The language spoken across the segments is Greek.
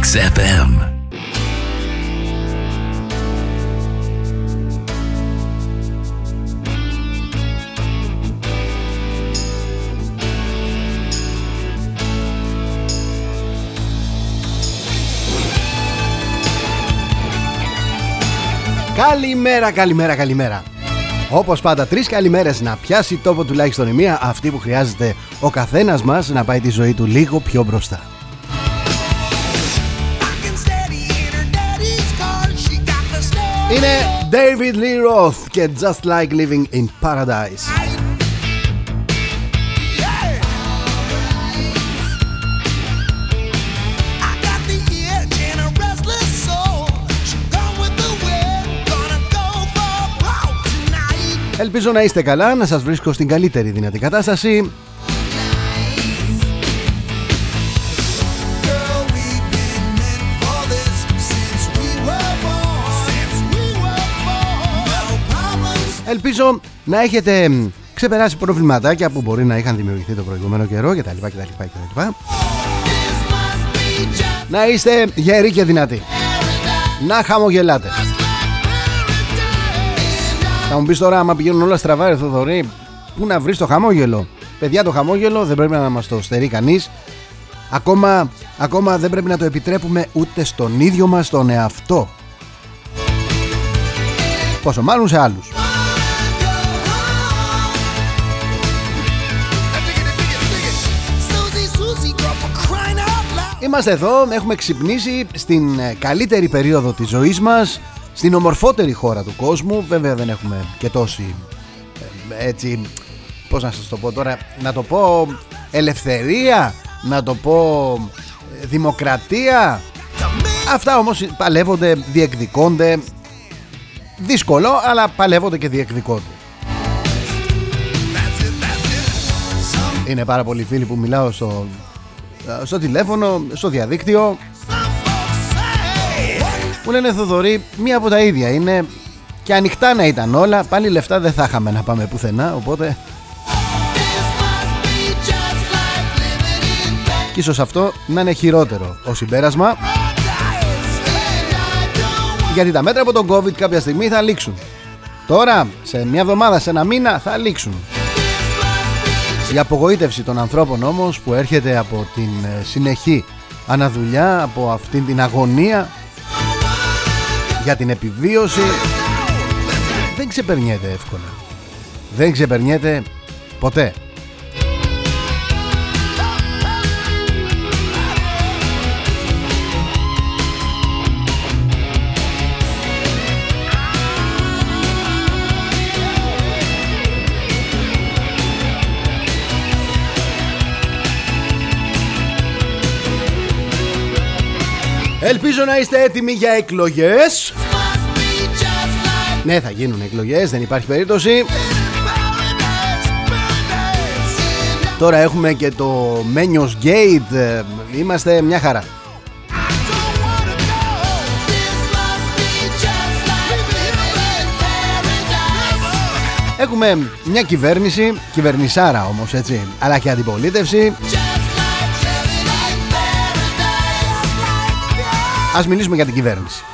XFM. Καλημέρα, καλημέρα, καλημέρα. Όπως πάντα, τρεις καλημέρες να πιάσει τόπο τουλάχιστον η μία, αυτή που χρειάζεται ο καθένας μας να πάει τη ζωή του λίγο πιο μπροστά. Είναι David Lee Roth και Just Like Living in Paradise. Ελπίζω να είστε καλά, να σας βρίσκω στην καλύτερη δυνατή κατάσταση Ελπίζω να έχετε ξεπεράσει προβληματάκια που μπορεί να είχαν δημιουργηθεί το προηγούμενο καιρό κτλ. κτλ, κτλ. Να είστε γεροί και δυνατοί. Να χαμογελάτε. Θα μου πεις τώρα, άμα πηγαίνουν όλα στραβά, ρε Θοδωρή, πού να βρεις το χαμόγελο; Παιδιά, το χαμόγελο δεν πρέπει να μας το στερεί κανείς. Ακόμα, ακόμα δεν πρέπει να το επιτρέπουμε ούτε στον ίδιο μας τον εαυτό. Πόσο μάλλον σε άλλους. Είμαστε εδώ, έχουμε ξυπνήσει στην ε, καλύτερη περίοδο της ζωής μας στην ομορφότερη χώρα του κόσμου. Βέβαια δεν έχουμε και τόση ε, έτσι πώς να σας το πω τώρα να το πω ελευθερία να το πω ε, δημοκρατία. Αυτά όμως παλεύονται διεκδικώνται. Δύσκολο αλλά παλεύονται και διεκδικώνται. Είναι πάρα πολλοί φίλοι που μιλάω στο, ε, στο τηλέφωνο, στο διαδίκτυο μου λένε Θοδωρή, μία από τα ίδια είναι και ανοιχτά να ήταν όλα, πάλι λεφτά δεν θα είχαμε να πάμε πουθενά, οπότε... Και ίσως αυτό να είναι χειρότερο ο συμπέρασμα γιατί τα μέτρα από τον COVID κάποια στιγμή θα λήξουν. Τώρα, σε μια εβδομάδα, σε ένα μήνα θα λήξουν. Η απογοήτευση των ανθρώπων όμως που έρχεται από την ε, συνεχή αναδουλειά, από αυτήν την αγωνία για την επιβίωση δεν ξεπερνιέται εύκολα. Δεν ξεπερνιέται ποτέ. Ελπίζω να είστε έτοιμοι για εκλογές. Ναι θα γίνουν εκλογές δεν υπάρχει περίπτωση. Τώρα έχουμε και το Μένιος Gate ε, Είμαστε μια χαρά. Έχουμε μια κυβέρνηση, κυβερνησάρα όμως έτσι, αλλά και αντιπολίτευση Ας μιλήσουμε για την κυβέρνηση.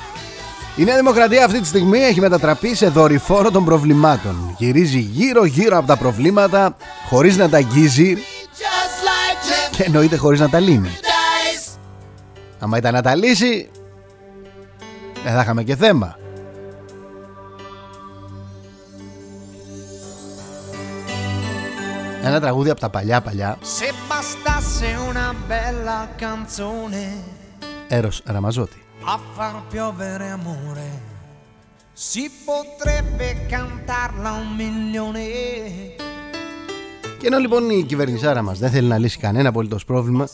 Η Νέα Δημοκρατία αυτή τη στιγμή έχει μετατραπεί σε δορυφόρο των προβλημάτων. Γυρίζει γύρω-γύρω από τα προβλήματα χωρίς να τα αγγίζει και εννοείται χωρίς να τα λύνει. Άμα ήταν να τα λύσει, δεν θα είχαμε και θέμα. Ένα τραγούδι από τα παλιά παλιά. Σε una bella canzone Eros Ramazzotti. A far piovere amore si potrebbe cantarla un milione. Και ενώ λοιπόν η κυβερνησάρα μας δεν θέλει να λύσει κανένα απολύτως πρόβλημα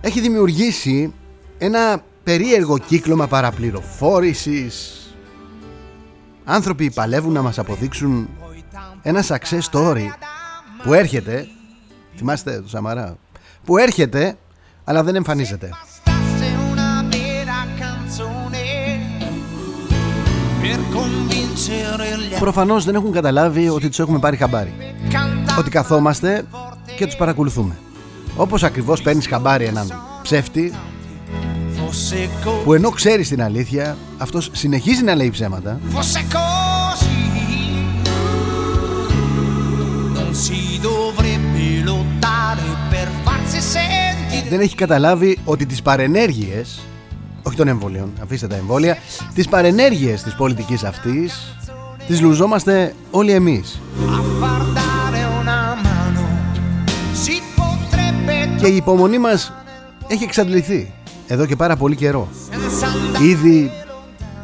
έχει δημιουργήσει ένα περίεργο κύκλωμα παραπληροφόρησης άνθρωποι παλεύουν να μας αποδείξουν ένα success story που έρχεται θυμάστε το Σαμαρά που έρχεται αλλά δεν εμφανίζεται Προφανώς δεν έχουν καταλάβει ότι τους έχουμε πάρει χαμπάρι. Ότι καθόμαστε και τους παρακολουθούμε. Όπως ακριβώς παίρνεις χαμπάρι έναν ψεύτη που ενώ ξέρεις την αλήθεια αυτός συνεχίζει να λέει ψέματα. Δεν έχει καταλάβει ότι τις παρενέργειες όχι των εμβολίων, αφήστε τα εμβόλια. Τις παρενέργειες της πολιτικής αυτής τις λουζόμαστε όλοι εμείς. Και η υπομονή μας έχει εξαντληθεί εδώ και πάρα πολύ καιρό. ήδη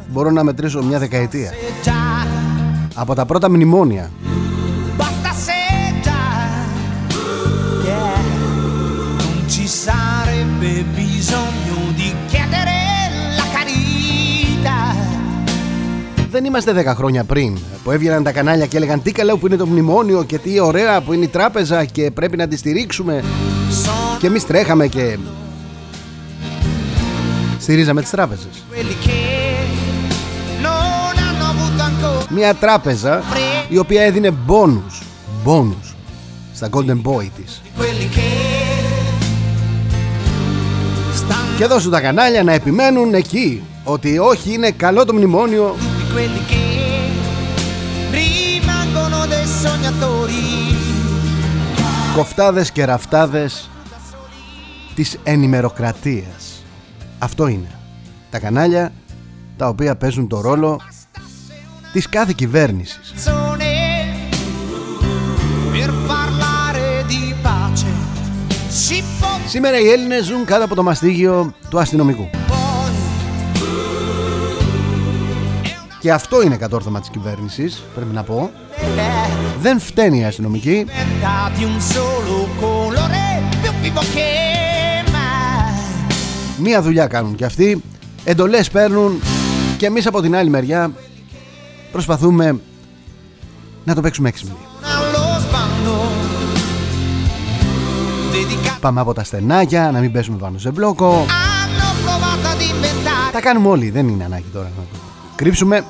μπορώ να μετρήσω μια δεκαετία. Από τα πρώτα μνημόνια Δεν είμαστε 10 χρόνια πριν που έβγαιναν τα κανάλια και έλεγαν τι καλό που είναι το μνημόνιο και τι ωραία που είναι η τράπεζα και πρέπει να τη στηρίξουμε και εμείς τρέχαμε και στηρίζαμε τις τράπεζες. Μια τράπεζα η οποία έδινε μπόνους, μπόνους στα Golden Boy της. Και δώσουν τα κανάλια να επιμένουν εκεί ότι όχι είναι καλό το μνημόνιο Κοφτάδες και ραφτάδες της ενημεροκρατίας Αυτό είναι Τα κανάλια τα οποία παίζουν το ρόλο της κάθε κυβέρνησης. Σήμερα οι Έλληνες ζουν κάτω από το μαστίγιο του αστυνομικού. Και αυτό είναι κατόρθωμα της κυβέρνησης, πρέπει να πω. Δεν φταίνει η αστυνομική. Μία δουλειά κάνουν και αυτοί. Εντολές παίρνουν και εμείς από την άλλη μεριά προσπαθούμε να το παίξουμε έξυπνοι. Πάμε από τα στενάκια, να μην πέσουμε πάνω σε μπλόκο. Τα κάνουμε όλοι, δεν είναι ανάγκη τώρα να το κρύψουμε.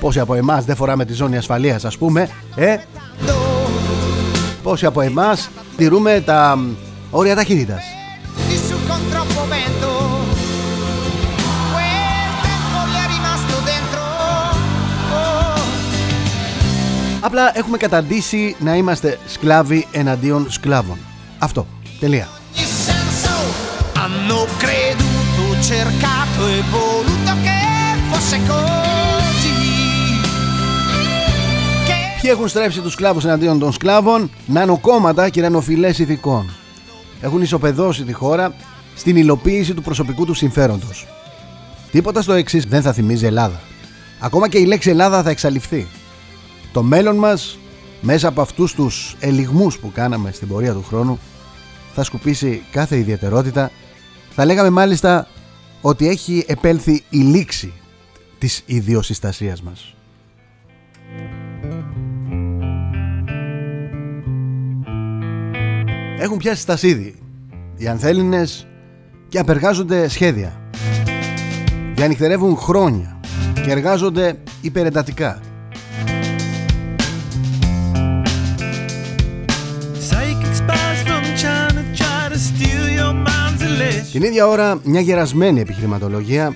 Πόσοι από εμάς δεν φοράμε τη ζώνη ασφαλείας ας πούμε ε; Πόσοι από εμάς τηρούμε τα όρια ταχύτητας Απλά έχουμε καταντήσει να είμαστε σκλάβοι εναντίον σκλάβων. Αυτό. Τελεία. Ποιοι έχουν στρέψει τους σκλάβους εναντίον των σκλάβων Νανοκόμματα και νανοφιλές ηθικών. Έχουν ισοπεδώσει τη χώρα Στην υλοποίηση του προσωπικού του συμφέροντος. Τίποτα στο εξής δεν θα θυμίζει Ελλάδα. Ακόμα και η λέξη Ελλάδα θα εξαλειφθεί. Το μέλλον μας μέσα από αυτούς τους ελιγμούς που κάναμε στην πορεία του χρόνου θα σκουπίσει κάθε ιδιαιτερότητα θα λέγαμε μάλιστα ότι έχει επέλθει η λήξη της ιδιοσυστασίας μας. Έχουν πιάσει στασίδι οι ανθέλινες και απεργάζονται σχέδια. Διανυκτερεύουν χρόνια και εργάζονται υπερεντατικά. Την ίδια ώρα, μια γερασμένη επιχειρηματολογία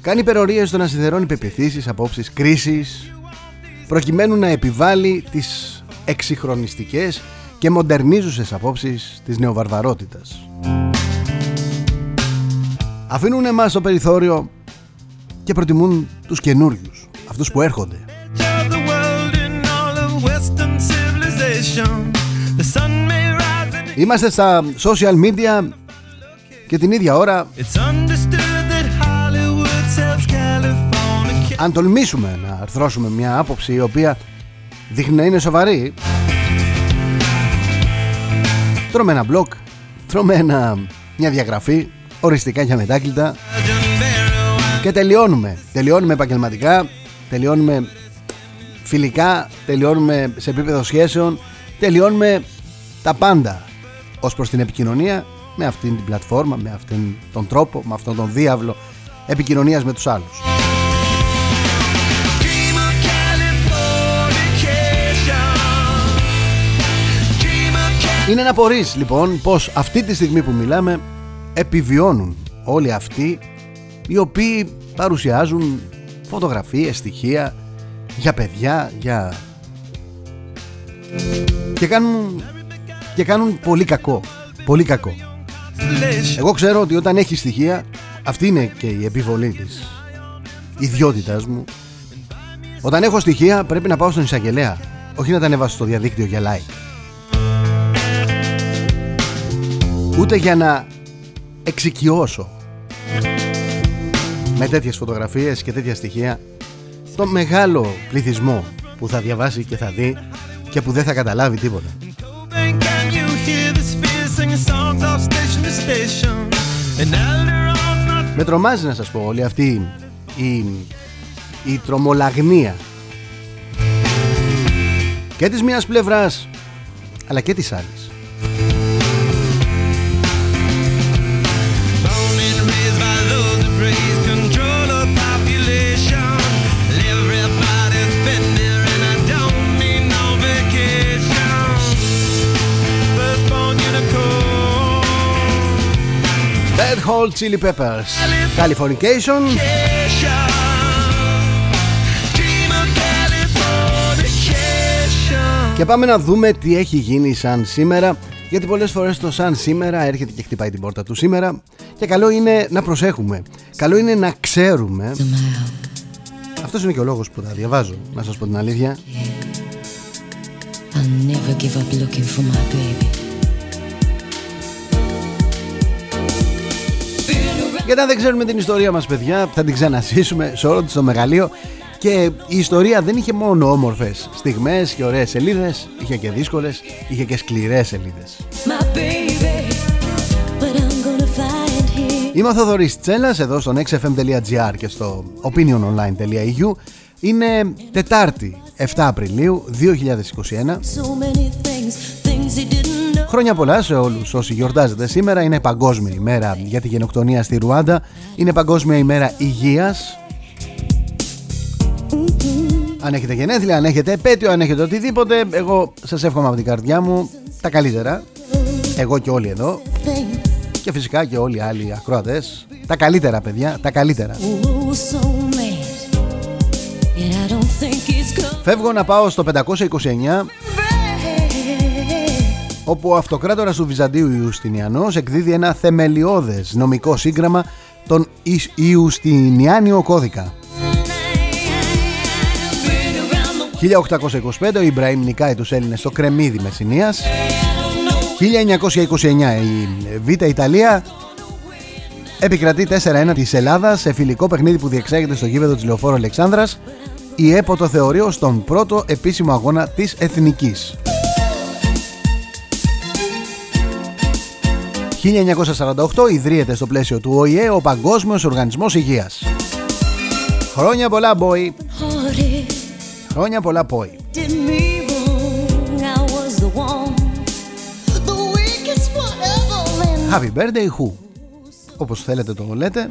κάνει υπερορίες στο να σιδερώνει πεπιθήσεις, απόψεις, κρίσεις προκειμένου να επιβάλλει τις εξυγχρονιστικές και μοντερνίζουσες απόψεις της νεοβαρβαρότητας. Αφήνουν εμάς στο περιθώριο και προτιμούν τους καινούριους, αυτούς που έρχονται. Είμαστε στα social media και την ίδια ώρα αν τολμήσουμε να αρθρώσουμε μια άποψη η οποία δείχνει να είναι σοβαρή. Τρώμε ένα μπλοκ τρώμε μια διαγραφή οριστικά για μετάκλητα και τελειώνουμε. Τελειώνουμε επαγγελματικά τελειώνουμε φιλικά τελειώνουμε σε επίπεδο σχέσεων τελειώνουμε τα πάντα ως προς την επικοινωνία με αυτήν την πλατφόρμα, με αυτόν τον τρόπο, με αυτόν τον διάβλο επικοινωνίας με τους άλλους. Είναι να πορείς λοιπόν πως αυτή τη στιγμή που μιλάμε επιβιώνουν όλοι αυτοί οι οποίοι παρουσιάζουν φωτογραφίες, στοιχεία για παιδιά, για... και κάνουν, και κάνουν πολύ κακό, πολύ κακό. Εγώ ξέρω ότι όταν έχεις στοιχεία, αυτή είναι και η επιβολή της ιδιότητας μου. Όταν έχω στοιχεία πρέπει να πάω στον εισαγγελέα, όχι να τα ανεβάσω στο διαδίκτυο για like. Ούτε για να εξοικειώσω με τέτοιες φωτογραφίες και τέτοια στοιχεία το μεγάλο πληθυσμό που θα διαβάσει και θα δει και που δεν θα καταλάβει τίποτα. Με τρομάζει να σας πω όλη αυτή η, η τρομολαγνία και της μίας πλευράς αλλά και της άλλης. Hot Chili Peppers. Californication. Και πάμε να δούμε τι έχει γίνει σαν σήμερα γιατί πολλές φορές το σαν σήμερα έρχεται και χτυπάει την πόρτα του σήμερα και καλό είναι να προσέχουμε. Καλό είναι να ξέρουμε. Αυτός είναι και ο λόγος που τα διαβάζω να σας πω την αλήθεια. I'll never give up looking for my baby Γιατί αν δεν ξέρουμε την ιστορία μας παιδιά θα την ξανασύσουμε σε όλο το μεγαλείο. Και η ιστορία δεν είχε μόνο όμορφες στιγμές και ωραίες σελίδες είχε και δύσκολες, είχε και σκληρές σελίδες. Είμαι ο Θοδωρής Τσέλας εδώ στο nextfm.gr και στο opiniononline.eu Είναι Τετάρτη 7 Απριλίου 2021 Χρόνια πολλά σε όλους όσοι γιορτάζετε σήμερα. Είναι Παγκόσμια ημέρα για τη γενοκτονία στη Ρουάντα. Είναι Παγκόσμια ημέρα υγείας. Αν έχετε γενέθλια, αν έχετε επέτειο, αν έχετε οτιδήποτε, εγώ σας εύχομαι από την καρδιά μου τα καλύτερα. Εγώ και όλοι εδώ. Και φυσικά και όλοι οι άλλοι ακροατές. Τα καλύτερα παιδιά, τα καλύτερα. Φεύγω να πάω στο 529 όπου ο αυτοκράτορας του Βυζαντίου Ιουστινιανός εκδίδει ένα θεμελιώδες νομικό σύγγραμμα τον Ιουστινιάνιο κώδικα. 1825 ο Ιμπραήμ νικάει τους Έλληνες στο κρεμμύδι Μεσσηνίας 1929 η Β' Ιταλία επικρατεί 4-1 της Ελλάδας σε φιλικό παιχνίδι που διεξάγεται στο γήπεδο της Λεωφόρου Αλεξάνδρας η ΕΠΟ το θεωρεί ως τον πρώτο επίσημο αγώνα της Εθνικής. 1948 ιδρύεται στο πλαίσιο του ΟΗΕ ο Παγκόσμιος Οργανισμός Υγείας. Χρόνια πολλά, boy! Χρόνια πολλά, boy! Happy birthday, who? Όπως θέλετε το λέτε.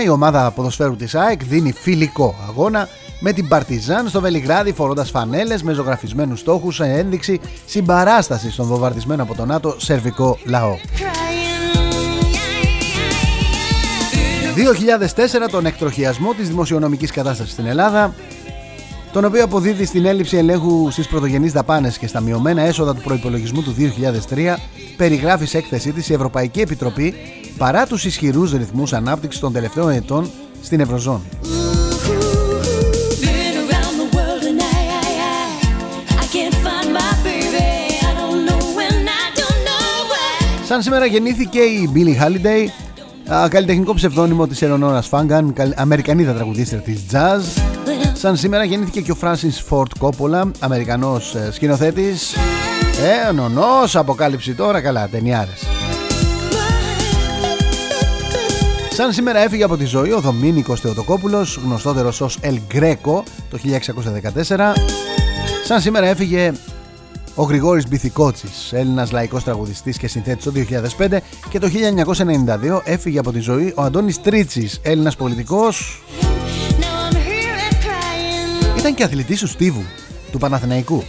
1999 η ομάδα ποδοσφαίρου της ΑΕΚ δίνει φιλικό αγώνα με την Παρτιζάν στο Βελιγράδι φορώντας φανέλες με ζωγραφισμένους στόχους σε ένδειξη συμπαράστασης στον βομβαρδισμένο από τον ΝΑΤΟ σερβικό λαό. 2004 τον εκτροχιασμό της δημοσιονομικής κατάστασης στην Ελλάδα τον οποίο αποδίδει στην έλλειψη ελέγχου στις πρωτογενείς δαπάνες και στα μειωμένα έσοδα του προϋπολογισμού του 2003 περιγράφει σε έκθεσή της η Ευρωπαϊκή Επιτροπή παρά τους ισχυρούς ρυθμούς ανάπτυξης των τελευταίων ετών στην Ευρωζώνη. Σαν σήμερα γεννήθηκε η Billie Holiday, καλλιτεχνικό ψευδόνυμο της Ελονόρας Φάγκαν, Αμερικανίδα τραγουδίστρια της jazz. Σαν σήμερα γεννήθηκε και ο Francis Ford Coppola, Αμερικανός ε, σκηνοθέτης. Ε, νονός, αποκάλυψη τώρα, καλά, ταινιάρες. Σαν σήμερα έφυγε από τη ζωή ο Δομήνικος Θεοτοκόπουλος, γνωστότερος ως El Greco, το 1614. Σαν σήμερα έφυγε ο Γρηγόρης Μπιθικότσης, Έλληνας λαϊκός τραγουδιστής και συνθέτης το 2005 και το 1992 έφυγε από τη ζωή ο Αντώνης Τρίτσης, Έλληνας πολιτικός. Ήταν και αθλητής του Στίβου, του Παναθηναϊκού.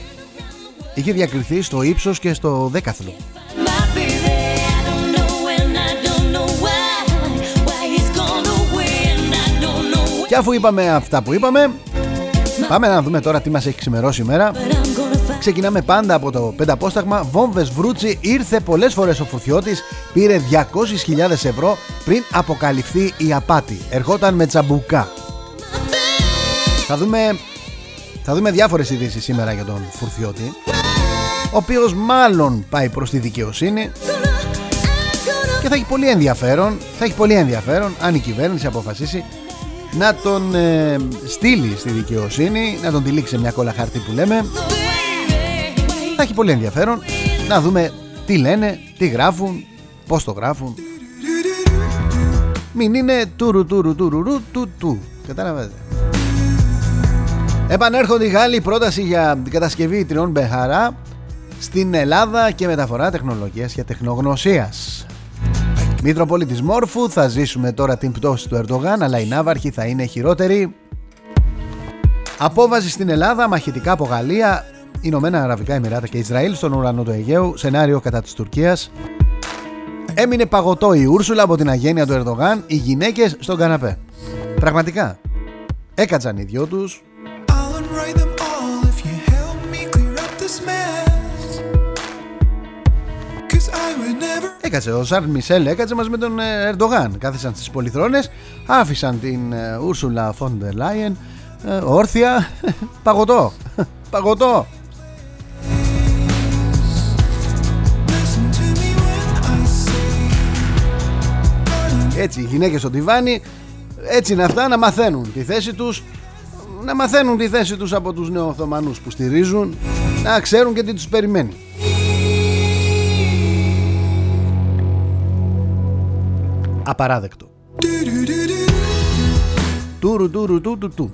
είχε διακριθεί στο ύψος και στο δέκαθλο. Και αφού είπαμε αυτά που είπαμε Πάμε να δούμε τώρα τι μας έχει ξημερώσει η μέρα Ξεκινάμε πάντα από το πενταπόσταγμα. Βόμβες Βρούτσι ήρθε πολλές φορές ο Φουρτιώτης Πήρε 200.000 ευρώ πριν αποκαλυφθεί η απάτη. Ερχόταν με τσαμπουκά. Θα δούμε, θα δούμε διάφορες ειδήσεις σήμερα για τον Φουρτιώτη Ο οποίος μάλλον πάει προς τη δικαιοσύνη και θα έχει πολύ ενδιαφέρον, θα έχει πολύ ενδιαφέρον αν η κυβέρνηση αποφασίσει να τον ε, στείλει στη δικαιοσύνη, να τον τυλίξει μια κόλλα χαρτί που λέμε. Θα έχει πολύ ενδιαφέρον να δούμε τι λένε, τι γράφουν, πώς το γράφουν. Μην είναι τουρου τουρου τουρου του του. Κατάλαβατε. Επανέρχονται οι Γάλλοι πρόταση για την κατασκευή τριών Μπεχαρά στην Ελλάδα και μεταφορά τεχνολογίας και τεχνογνωσίας. Μητροπολίτης Μόρφου, θα ζήσουμε τώρα την πτώση του Ερντογάν, αλλά η Ναύαρχη θα είναι χειρότερη. Απόβαση στην Ελλάδα, μαχητικά από Γαλλία, Ηνωμένα Αραβικά Εμμυράτα και Ισραήλ στον ουρανό του Αιγαίου, σενάριο κατά της Τουρκίας. Έμεινε παγωτό η Ούρσουλα από την αγένεια του Ερντογάν, οι γυναίκες στον καναπέ. Πραγματικά. Έκατσαν οι δυο τους, Έκατσε, ο Σαρλ Μισελ έκατσε μαζί με τον ε, Ερντογάν. Κάθισαν στις πολυθρόνες, άφησαν την ε, Ούρσουλα Φόντερ Λάιεν όρθια. Παγωτό. Παγωτό. Έτσι οι γυναίκες στο τιβάνι έτσι είναι αυτά να μαθαίνουν τη θέση τους να μαθαίνουν τη θέση τους από τους νεοοθωμανούς που στηρίζουν να ξέρουν και τι τους περιμένει Απαράδεκτο. Τουρου τουρου του του του.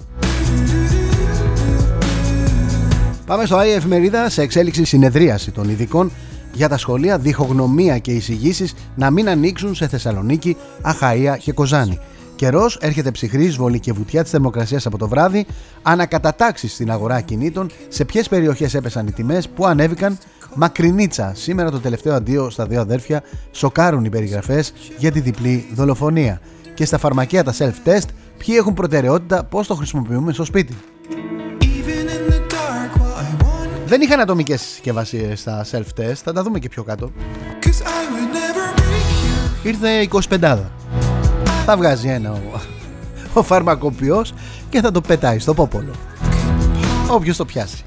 Πάμε στο ΆΗ Εφημερίδα σε εξέλιξη συνεδρίαση των ειδικών για τα σχολεία διχογνωμία και εισηγήσεις να μην ανοίξουν σε Θεσσαλονίκη, Αχαία και Κοζάνη. Καιρός έρχεται ψυχρή εισβολή και βουτιά της θερμοκρασίας από το βράδυ, ανακατατάξεις στην αγορά κινήτων, σε ποιες περιοχές έπεσαν οι τιμές, που ανέβηκαν, μακρινίτσα. Σήμερα το τελευταίο αντίο στα δύο αδέρφια σοκάρουν οι περιγραφές για τη διπλή δολοφονία. Και στα φαρμακεία τα self-test, ποιοι έχουν προτεραιότητα, πώς το χρησιμοποιούμε στο σπίτι. Δεν είχαν ατομικές συσκευασίες στα self-test, θα τα δούμε και πιο κάτω. Ήρθε 25 θα βγάζει ένα ο, ο φαρμακοποιός και θα το πετάει στο πόπολο. Όποιος το πιάσει.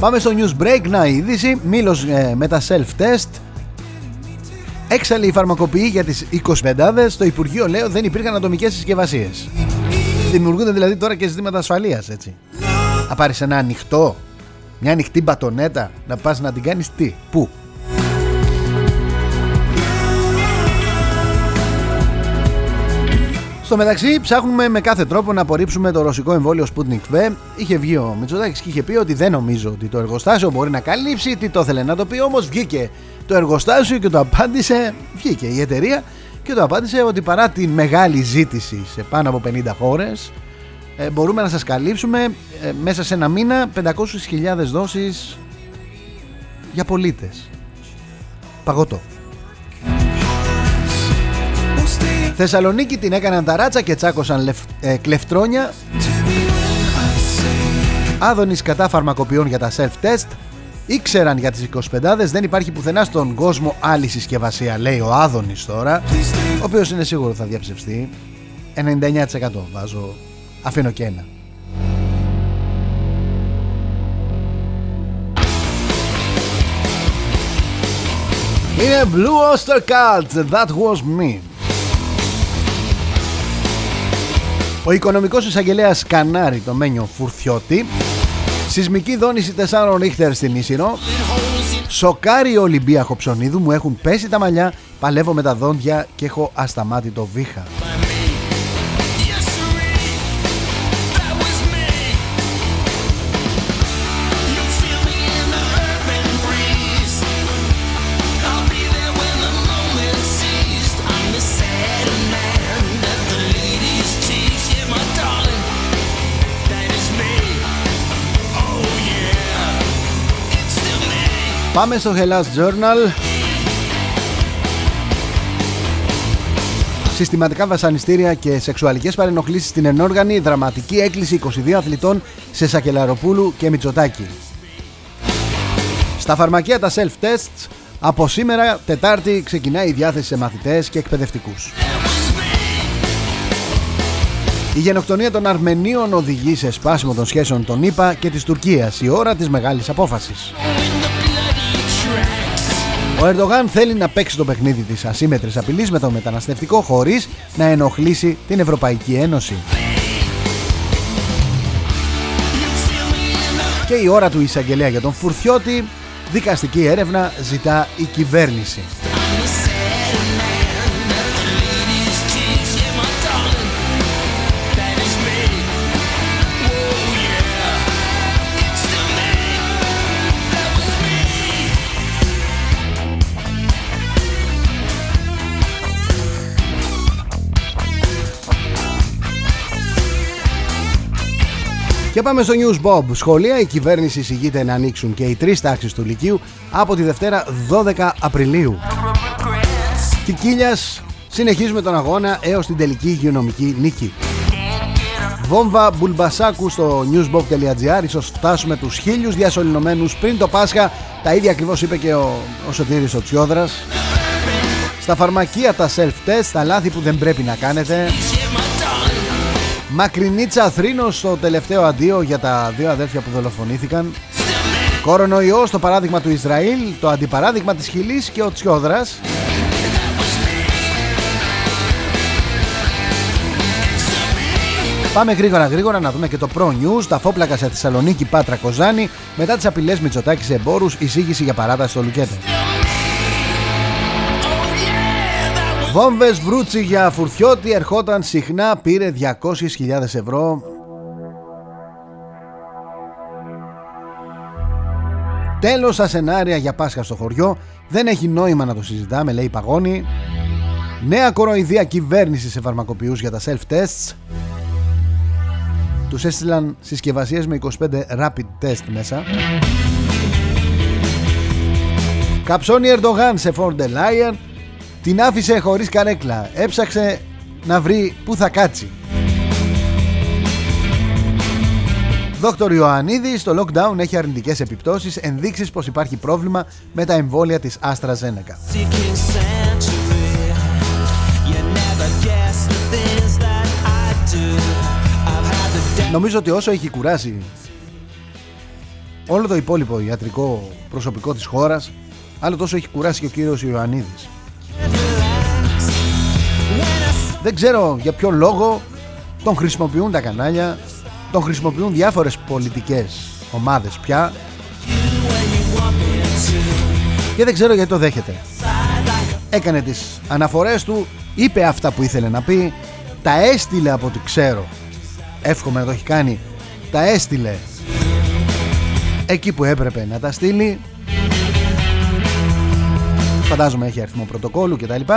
Πάμε στο news break, να η είδηση, Μήλος ε, με τα self-test Έξαλλη η φαρμακοποιή για τις 25 Στο Υπουργείο λέω δεν υπήρχαν ατομικές συσκευασίες Δημιουργούνται δηλαδή τώρα και ζητήματα ασφαλείας έτσι Θα πάρεις ένα ανοιχτό μια ανοιχτή μπατονέτα να πας να την κάνεις τι, πού Στο μεταξύ, ψάχνουμε με κάθε τρόπο να απορρίψουμε το ρωσικό εμβόλιο Sputnik V. Είχε βγει ο Μητσοτάκης και είχε πει ότι δεν νομίζω ότι το εργοστάσιο μπορεί να καλύψει. Τι το ήθελε να το πει, όμως βγήκε το εργοστάσιο και το απάντησε. Βγήκε η εταιρεία και το απάντησε ότι παρά τη μεγάλη ζήτηση σε πάνω από 50 χώρες, ε, μπορούμε να σας καλύψουμε ε, μέσα σε ένα μήνα 500.000 δόσεις για πολίτες. Παγωτό. Θεσσαλονίκη την έκαναν ταράτσα και τσάκωσαν λεφ, ε, κλεφτρόνια. Άδωνης κατά φαρμακοποιών για τα self-test. Ήξεραν για τις 25 δεν υπάρχει πουθενά στον κόσμο άλλη συσκευασία, λέει ο Άδωνης τώρα, ο οποίος είναι σίγουρο θα διαψευστεί. 99% βάζω Αφήνω και ένα. Είναι Blue Oyster Cult, That Was Me. Ο οικονομικός εισαγγελέας Κανάρη, το Μένιο Φουρθιώτη, σεισμική δόνηση 4 ρίχτερ στην Ίσυρο, σοκάρει ο Ολυμπία Ψωνίδου, μου έχουν πέσει τα μαλλιά, παλεύω με τα δόντια και έχω ασταμάτητο βήχα. Πάμε στο Hellas Journal. Συστηματικά βασανιστήρια και σεξουαλικές παρενοχλήσεις στην ενόργανη δραματική έκκληση 22 αθλητών σε Σακελαροπούλου και Μητσοτάκη. Στα φαρμακεία τα self-tests από σήμερα Τετάρτη ξεκινάει η διάθεση σε μαθητές και εκπαιδευτικούς. Η γενοκτονία των Αρμενίων οδηγεί σε σπάσιμο των σχέσεων των ΗΠΑ και της Τουρκίας η ώρα της μεγάλης απόφασης. Ο Ερντογάν θέλει να παίξει το παιχνίδι της ασύμετρης απειλής με το μεταναστευτικό χωρίς να ενοχλήσει την Ευρωπαϊκή Ένωση. Και η ώρα του εισαγγελέα για τον Φουρθιώτη, δικαστική έρευνα ζητά η κυβέρνηση. Και πάμε στο News Bob. Σχολεία η κυβέρνηση εισηγείται να ανοίξουν και οι τρεις τάξεις του Λυκείου από τη Δευτέρα 12 Απριλίου. Κικίλια συνεχίζουμε τον αγώνα έως την τελική υγειονομική νίκη. Βόμβα Μπουλμπασάκου στο newsbob.gr Ίσως φτάσουμε τους χίλιους διασωληνωμένους πριν το Πάσχα Τα ίδια ακριβώς είπε και ο, ο Σωτήρης ο Τσιόδρας Στα φαρμακεία τα self-test Τα λάθη που δεν πρέπει να κάνετε Μακρινίτσα Θρήνο στο τελευταίο αντίο για τα δύο αδέρφια που δολοφονήθηκαν. Κορονοϊό στο παράδειγμα του Ισραήλ, το αντιπαράδειγμα της Χιλής και ο Τσιόδρας. Πάμε γρήγορα γρήγορα να δούμε και το Pro News. Τα φόπλακα σε Θεσσαλονίκη Πάτρα Κοζάνη μετά τις απειλές Μητσοτάκης σε εμπόρους εισήγηση για παράταση στο Λουκέτο. Βόμβες βρούτσι για φουρτιώτη ερχόταν συχνά πήρε 200.000 ευρώ. Τέλος στα σενάρια για Πάσχα στο χωριό Δεν έχει νόημα να το συζητάμε λέει η Παγώνη. Νέα κοροϊδία κυβέρνηση σε φαρμακοποιούς για τα self-tests. Τους έστειλαν συσκευασίες με 25 rapid test μέσα. Καψώνει Ερντογάν σε Ford Lion την άφησε χωρίς καρέκλα. Έψαξε να βρει πού θα κάτσει. Δόκτωρ Ιωαννίδη, το lockdown έχει αρνητικές επιπτώσεις, ενδείξεις πως υπάρχει πρόβλημα με τα εμβόλια της Άστρα Ζένεκα. Νομίζω ότι όσο έχει κουράσει όλο το υπόλοιπο ιατρικό προσωπικό της χώρας, άλλο τόσο έχει κουράσει και ο κύριος Ιωαννίδης. Δεν ξέρω για ποιο λόγο τον χρησιμοποιούν τα κανάλια, τον χρησιμοποιούν διάφορες πολιτικές ομάδες πια και δεν ξέρω γιατί το δέχεται. Έκανε τις αναφορές του, είπε αυτά που ήθελε να πει, τα έστειλε από ό,τι ξέρω. Εύχομαι να το έχει κάνει. Τα έστειλε εκεί που έπρεπε να τα στείλει. Φαντάζομαι έχει αριθμό πρωτοκόλλου κτλ.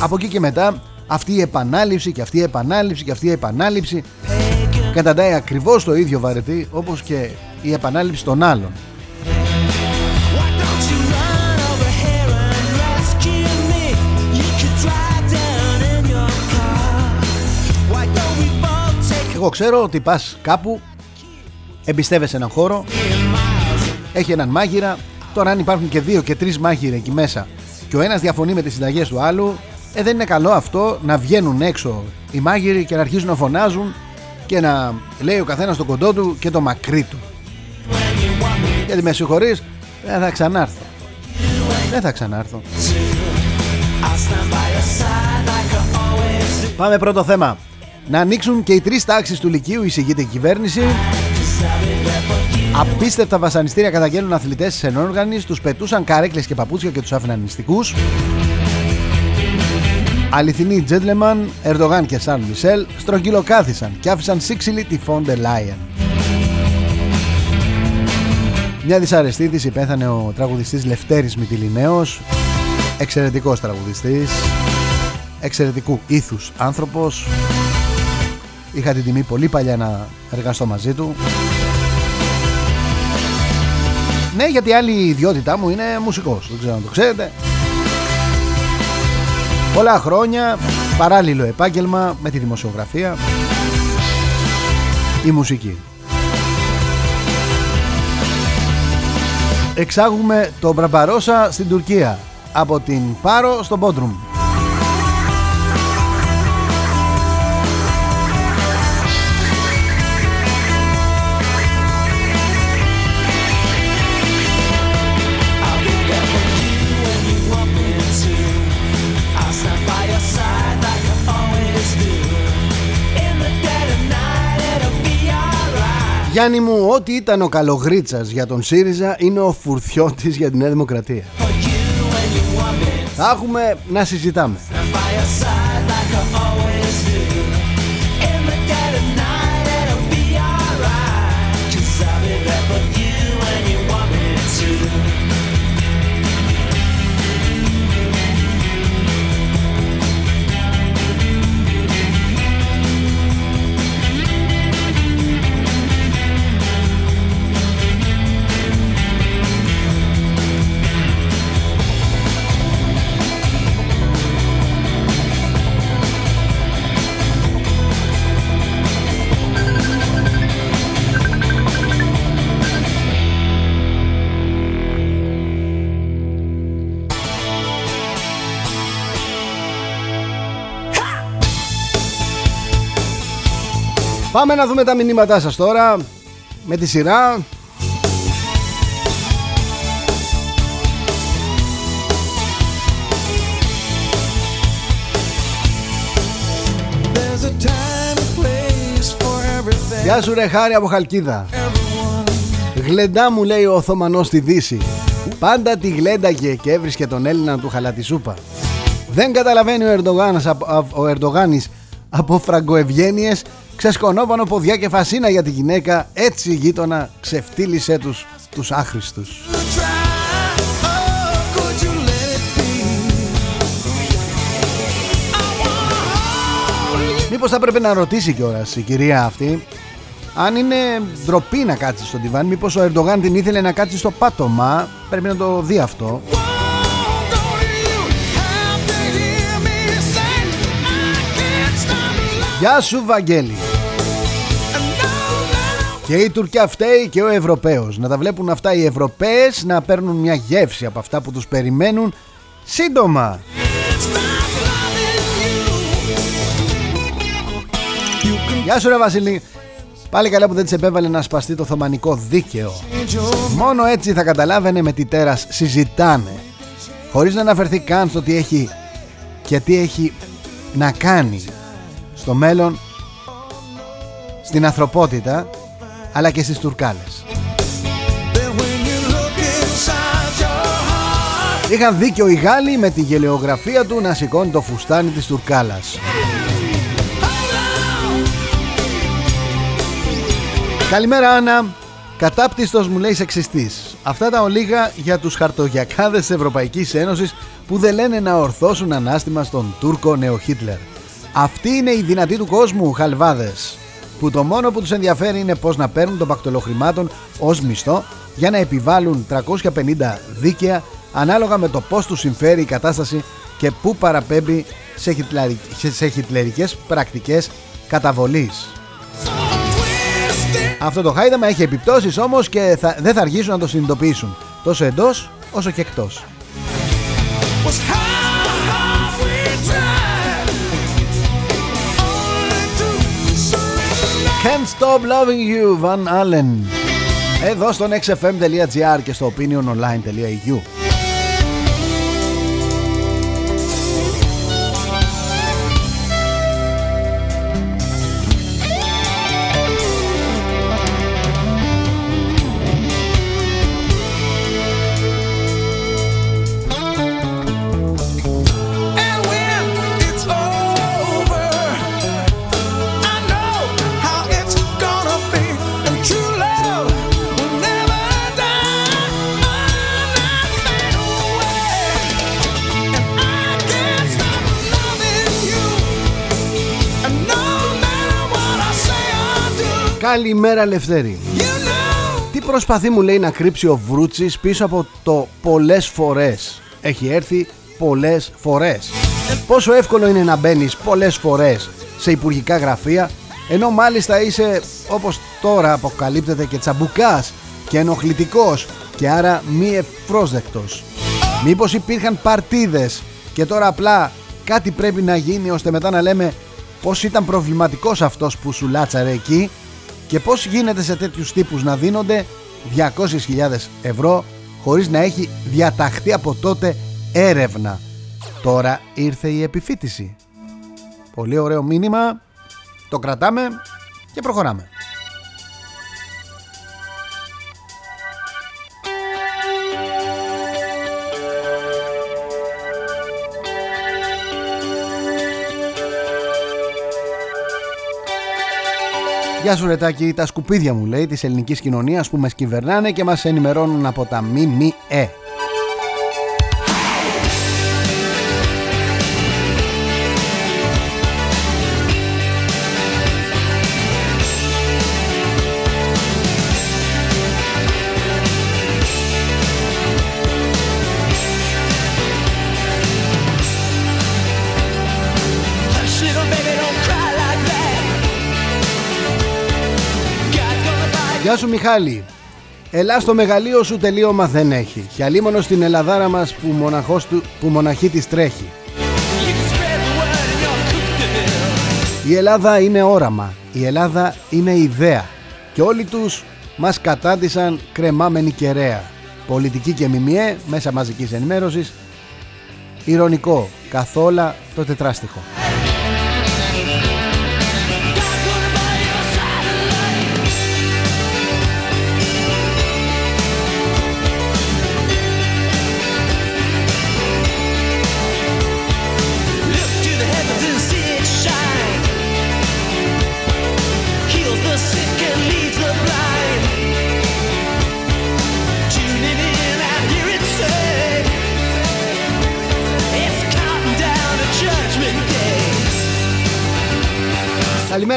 Από εκεί και μετά αυτή η επανάληψη και αυτή η επανάληψη και αυτή η επανάληψη καταντάει ακριβώς το ίδιο βαρετή όπως και η επανάληψη των άλλων. Εγώ ξέρω ότι πας κάπου εμπιστεύεσαι έναν χώρο έχει έναν μάγειρα Τώρα, αν υπάρχουν και δύο και τρεις μάχηροι εκεί μέσα και ο ένας διαφωνεί με τις συνταγές του άλλου, ε, δεν είναι καλό αυτό να βγαίνουν έξω οι μάγειροι και να αρχίζουν να φωνάζουν και να λέει ο καθένας το κοντό του και το μακρύ του. Γιατί με συγχωρείς, δεν θα ξανάρθω. Δεν θα ξανάρθω. Πάμε πρώτο θέμα. Να ανοίξουν και οι τρεις τάξεις του Λυκείου, εισηγείται η κυβέρνηση. Απίστευτα βασανιστήρια καταγγέλνουν αθλητές τη ενόργανη, τους πετούσαν καρέκλες και παπούτσια και τους άφηναν νηστικού. Αληθινοί τζέντλεμαν, Ερντογάν και Σαν Μισελ στρογγυλοκάθισαν και άφησαν σύξυλη τη Φόντε Λάιεν. Μια δυσαρεστή της υπέθανε ο τραγουδιστής Λευτέρης Μητυλινέος, εξαιρετικός τραγουδιστής, εξαιρετικού ήθους άνθρωπος, Είχα την τιμή πολύ παλιά να εργαστώ μαζί του. Ναι, γιατί άλλη ιδιότητά μου είναι μουσικός. Δεν ξέρω αν το ξέρετε. Πολλά χρόνια, παράλληλο επάγγελμα με τη δημοσιογραφία, η μουσική. Εξάγουμε το Μπραμπαρόσα στην Τουρκία από την Πάρο στο Μπόντρουμ. Γιάννη μου, ό,τι ήταν ο Καλογρίτσας για τον ΣΥΡΙΖΑ είναι ο Φουρθιώτης για την Νέα Δημοκρατία. Θα έχουμε να συζητάμε. Πάμε να δούμε τα μηνύματά σας τώρα με τη σειρά. Γεια σου ρε χάρη από Χαλκίδα. Γλεντά μου λέει ο Οθωμανός στη Δύση. Πάντα τη γλένταγε και έβρισκε τον Έλληνα του χαλατισούπα. Δεν καταλαβαίνει ο, Ερντογάνης, ο Ερντογάνης από φραγκοευγένειες ξεσκονόπανο ποδιά και φασίνα για τη γυναίκα έτσι η γείτονα ξεφτύλισε τους τους άχρηστους. Μήπως θα πρέπει να ρωτήσει κιόλας η κυρία αυτή αν είναι ντροπή να κάτσει στον τιβάν Μήπως ο Ερντογάν την ήθελε να κάτσει στο πάτωμα Πρέπει να το δει αυτό Γεια σου Βαγγέλη. Και η Τουρκία φταίει και ο Ευρωπαίος. Να τα βλέπουν αυτά οι Ευρωπαίες Να παίρνουν μια γεύση από αυτά που τους περιμένουν Σύντομα. Γεια σου ρε Βασίλη. Πάλι καλά που δεν της επέβαλε να σπαστεί το θωμανικό δίκαιο. Μόνο έτσι θα καταλάβαινε με τι τέρας συζητάνε. Χωρίς να αναφερθεί καν στο τι έχει και τι έχει να κάνει στο μέλλον στην ανθρωπότητα αλλά και στις τουρκάλες. Είχαν δίκιο οι Γάλλοι με τη γελιογραφία του να σηκώνει το φουστάνι της τουρκάλας. Καλημέρα Άννα. Κατάπτυστος μου λέει σεξιστής. Αυτά τα ολίγα για τους χαρτογιακάδες της Ευρωπαϊκής Ένωσης που δεν λένε να ορθώσουν ανάστημα στον Τούρκο νεοχίτλερ αυτή είναι η δυνατή του κόσμου, χαλβάδες, που το μόνο που τους ενδιαφέρει είναι πώς να παίρνουν των πακτολοχρημάτων ως μισθό για να επιβάλλουν 350 δίκαια ανάλογα με το πώς τους συμφέρει η κατάσταση και πού παραπέμπει σε, σε χιτλερικές πρακτικές καταβολής. Αυτό το χάιδαμα έχει επιπτώσεις όμως και θα, δεν θα αργήσουν να το συνειδητοποιήσουν τόσο εντός όσο και εκτός. Can't Stop Loving You, Van Allen. Εδώ στο nextfm.gr και στο opiniononline.eu. Καλημέρα Λευτέρη. Τι προσπαθεί μου λέει να κρύψει ο Βρούτσης πίσω από το πολλές φορές. Έχει έρθει πολλές φορές. Πόσο εύκολο είναι να μπαίνεις πολλές φορές σε υπουργικά γραφεία ενώ μάλιστα είσαι όπως τώρα αποκαλύπτεται και τσαμπουκάς και ενοχλητικός και άρα μη ευπρόσδεκτος. Μήπως υπήρχαν παρτίδες και τώρα απλά κάτι πρέπει να γίνει ώστε μετά να λέμε πως ήταν προβληματικός αυτός που σου λάτσαρε εκεί και πως γίνεται σε τέτοιους τύπους να δίνονται 200.000 ευρώ χωρίς να έχει διαταχθεί από τότε έρευνα; Τώρα ήρθε η επιφύτηση. Πολύ ωραίο μήνυμα. Το κρατάμε και προχωράμε. Γεια σου Ρετάκη, τα σκουπίδια μου λέει της ελληνικής κοινωνίας που μας κυβερνάνε και μας ενημερώνουν από τα ΜΜΕ. Γεια σου Μιχάλη. Ελά στο μεγαλείο σου τελείωμα δεν έχει. Και αλίμονο στην Ελλαδάρα μας που, μοναχός του, που μοναχή της τρέχει. Η Ελλάδα είναι όραμα. Η Ελλάδα είναι ιδέα. Και όλοι τους μας κατάντησαν κρεμάμενη κεραία. Πολιτική και μιμιέ μέσα μαζικής ενημέρωσης. Ηρωνικό καθόλα το τετράστιχο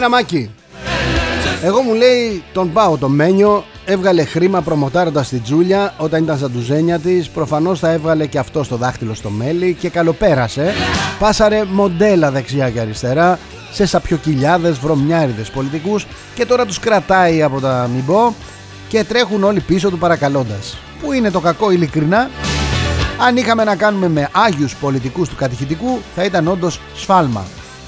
Καλημέρα Μάκη Εγώ μου λέει τον πάω το Μένιο Έβγαλε χρήμα προμοτάροντας τη Τζούλια Όταν ήταν στα ντουζένια της Προφανώς θα έβγαλε και αυτό στο δάχτυλο στο μέλι Και καλοπέρασε. Πάσαρε μοντέλα δεξιά και αριστερά Σε σαπιοκυλιάδες βρωμιάριδες πολιτικούς Και τώρα τους κρατάει από τα μημπό Και τρέχουν όλοι πίσω του παρακαλώντας. Πού είναι το κακό ειλικρινά; Αν είχαμε να κάνουμε με άγιους πολιτικούς του κατηχητικού θα ήταν όντως σφάλμα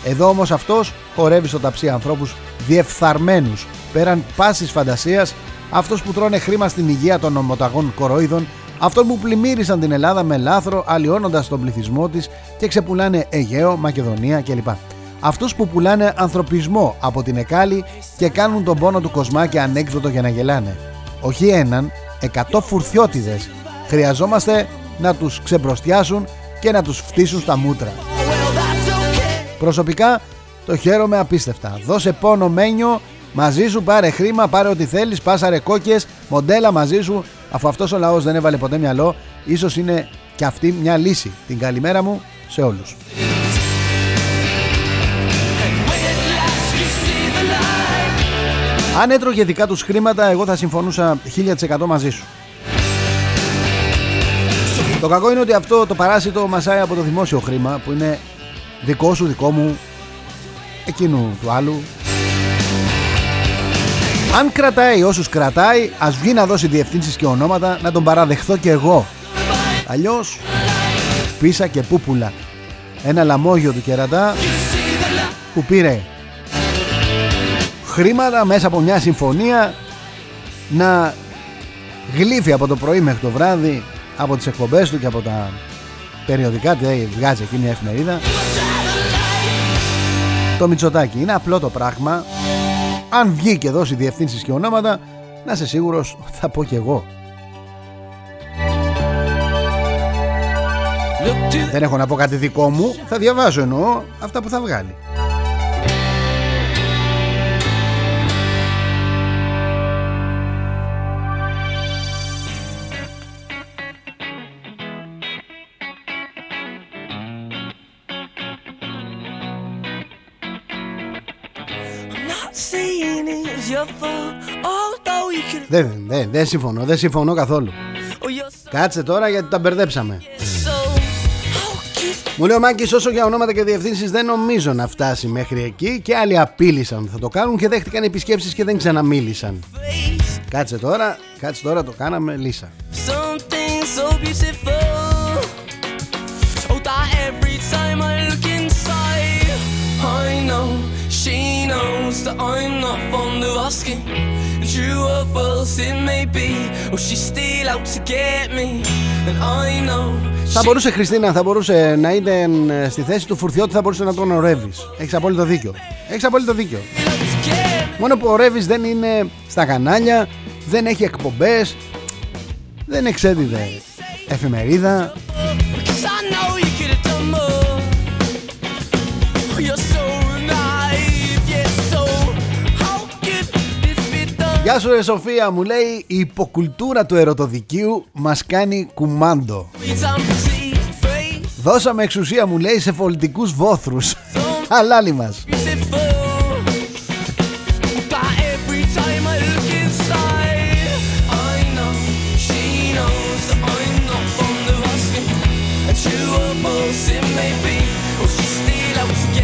εδώ όμως αυτός χορεύει στο ταψί ανθρώπους διεφθαρμένους πέραν πάσης φαντασίας, αυτός που τρώνε χρήμα στην υγεία των ομοταγών κοροϊδών, αυτόν που πλημμύρισαν την Ελλάδα με λάθρο αλλοιώνοντας τον πληθυσμό της και ξεπουλάνε Αιγαίο, Μακεδονία κλπ. Αυτούς που πουλάνε ανθρωπισμό από την Εκάλη και κάνουν τον πόνο του κοσμάκια ανέκδοτο για να γελάνε. Όχι έναν, εκατό φουρθιώτιδες. Χρειαζόμαστε να τους ξεμπροστιάσουν και να τους φτύσουν στα μούτρα. Προσωπικά το χαίρομαι απίστευτα. Δώσε πόνο μένιο, μαζί σου πάρε χρήμα, πάρε ό,τι θέλεις, πάσαρε κόκκες, μοντέλα μαζί σου. Αφού αυτός ο λαός δεν έβαλε ποτέ μυαλό, ίσως είναι και αυτή μια λύση. Την καλημέρα μου σε όλους. Αν έτρωγε δικά τους χρήματα, εγώ θα συμφωνούσα 1000% μαζί σου. Το κακό είναι ότι αυτό το παράσιτο μασάει από το δημόσιο χρήμα που είναι Δικό σου, δικό μου Εκείνου του άλλου. Αν κρατάει όσους κρατάει Ας βγει να δώσει διευθύνσεις και ονόματα Να τον παραδεχθώ και εγώ. Αλλιώς Πίσα και πούπουλα. Ένα λαμόγιο του κερατά Που πήρε Χρήματα μέσα από μια συμφωνία Να γλύφει από το πρωί μέχρι το βράδυ Από τις εκπομπές του και από τα περιοδικά Τι βγάζει εκείνη η εφημερίδα το Μητσοτάκι. Είναι απλό το πράγμα. Αν βγει και δώσει διευθύνσεις και ονόματα, να είσαι σίγουρος θα πω και εγώ. Δεν έχω να πω κάτι δικό μου, θα διαβάζω εννοώ αυτά που θα βγάλει. Δεν, δεν, δεν συμφωνώ, δεν συμφωνώ καθόλου. Κάτσε τώρα γιατί τα μπερδέψαμε. Μου λέει ο Μάκης όσο για ονόματα και διευθύνσεις δεν νομίζω να φτάσει μέχρι εκεί και άλλοι απείλησαν ότι θα το κάνουν και δέχτηκαν επισκέψεις και δεν ξαναμίλησαν. Κάτσε τώρα, κάτσε τώρα το κάναμε λύσα. She knows that I'm not fond of asking True or false it may be Or she's still out to get me And I know θα μπορούσε Χριστίνα, θα μπορούσε να είναι στη θέση του Φουρτιώτη, θα μπορούσε να τον ορεύεις. Έχεις απόλυτο δίκιο. Έχεις απόλυτο δίκιο. Μόνο που ο Ρεύης δεν είναι στα κανάλια, δεν έχει εκπομπές, δεν εξέδιδε εφημερίδα. Γεια σου ρε Σοφία μου λέει η υποκουλτούρα του ερωτοδικίου μας κάνει κουμάντο. Δώσαμε εξουσία μου λέει σε πολιτικούς βόθρους. Αλάλη μας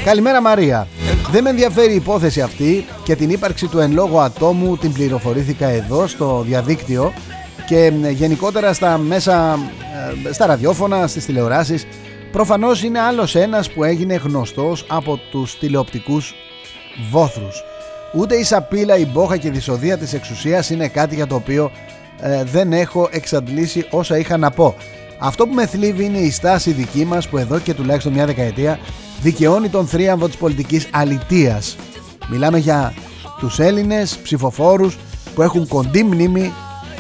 Καλημέρα Μαρία Δεν με ενδιαφέρει η υπόθεση αυτή και την ύπαρξη του εν λόγω ατόμου την πληροφορήθηκα εδώ στο διαδίκτυο και γενικότερα στα μέσα, ε, στα ραδιόφωνα, στις τηλεοράσεις προφανώς είναι άλλος ένας που έγινε γνωστός από τους τηλεοπτικούς βόθρους. Ούτε η σαπίλα, η μπόχα και η δυσοδεία της εξουσίας είναι κάτι για το οποίο ε, δεν έχω εξαντλήσει όσα είχα να πω. Αυτό που με θλίβει είναι η στάση δική μας που εδώ και τουλάχιστον μια δεκαετία δικαιώνει τον θρίαμβο της πολιτικής αλητείας. Μιλάμε για τους Έλληνες ψηφοφόρους που έχουν κοντή μνήμη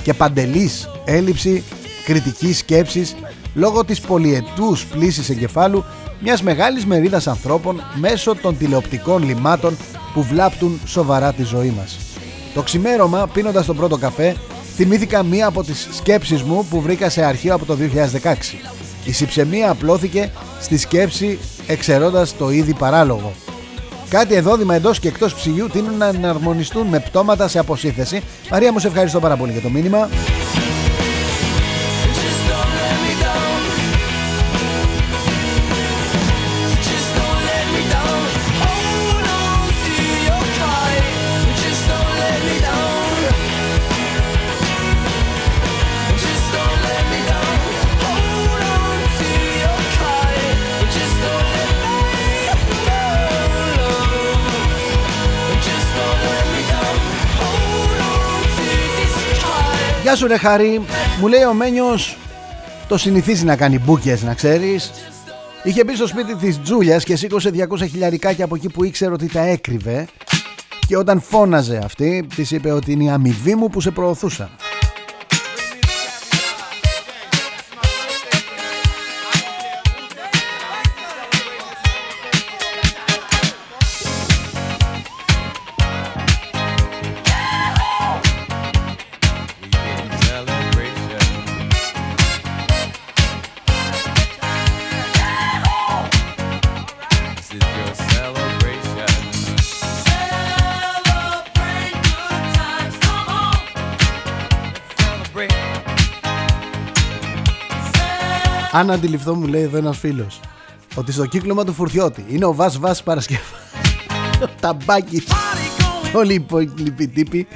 και παντελής έλλειψη κριτικής σκέψης λόγω της πολυετούς πλήσης εγκεφάλου μιας μεγάλης μερίδας ανθρώπων μέσω των τηλεοπτικών λιμάτων που βλάπτουν σοβαρά τη ζωή μας. Το ξημέρωμα πίνοντας τον πρώτο καφέ θυμήθηκα μία από τις σκέψεις μου που βρήκα σε αρχείο από το 2016. Η συψεμία απλώθηκε στη σκέψη εξαιρώντας το ήδη παράλογο. Κάτι εδόδημα εντός και εκτός ψυγείου τείνουν να εναρμονιστούν με πτώματα σε αποσύνθεση. Μαρία μου σε ευχαριστώ πάρα πολύ για το μήνυμα. Γεια σου ρε Χαρή Μου λέει ο Μένιος Το συνηθίζει να κάνει μπουκες να ξέρεις. Είχε μπει στο σπίτι της Τζούλιας Και σήκωσε 200 χιλιαρικάκια από εκεί που ήξερε ότι τα έκρυβε. Και όταν φώναζε αυτή Της είπε ότι είναι η αμοιβή μου που σε προωθούσα Αν αντιληφθώ μου λέει εδώ ένας φίλος Ότι στο κύκλωμα του Φουρτιώτη Είναι ο Βάς Βάς Παρασκευά Ο Ταμπάκης Όλοι οι υπόλοιποι τύποι.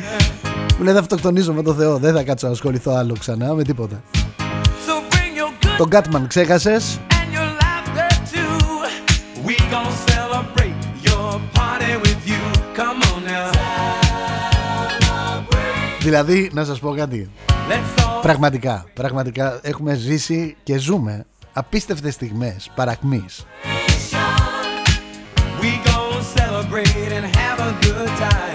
Μου λέει θα αυτοκτονήσω με το Θεό. Δεν θα κάτσω να ασχοληθώ άλλο ξανά με τίποτα Τον Κάτμαν ξέχασες; Δηλαδή να σας πω κάτι Πραγματικά, πραγματικά έχουμε ζήσει και ζούμε απίστευτες στιγμές παρακμής. It's a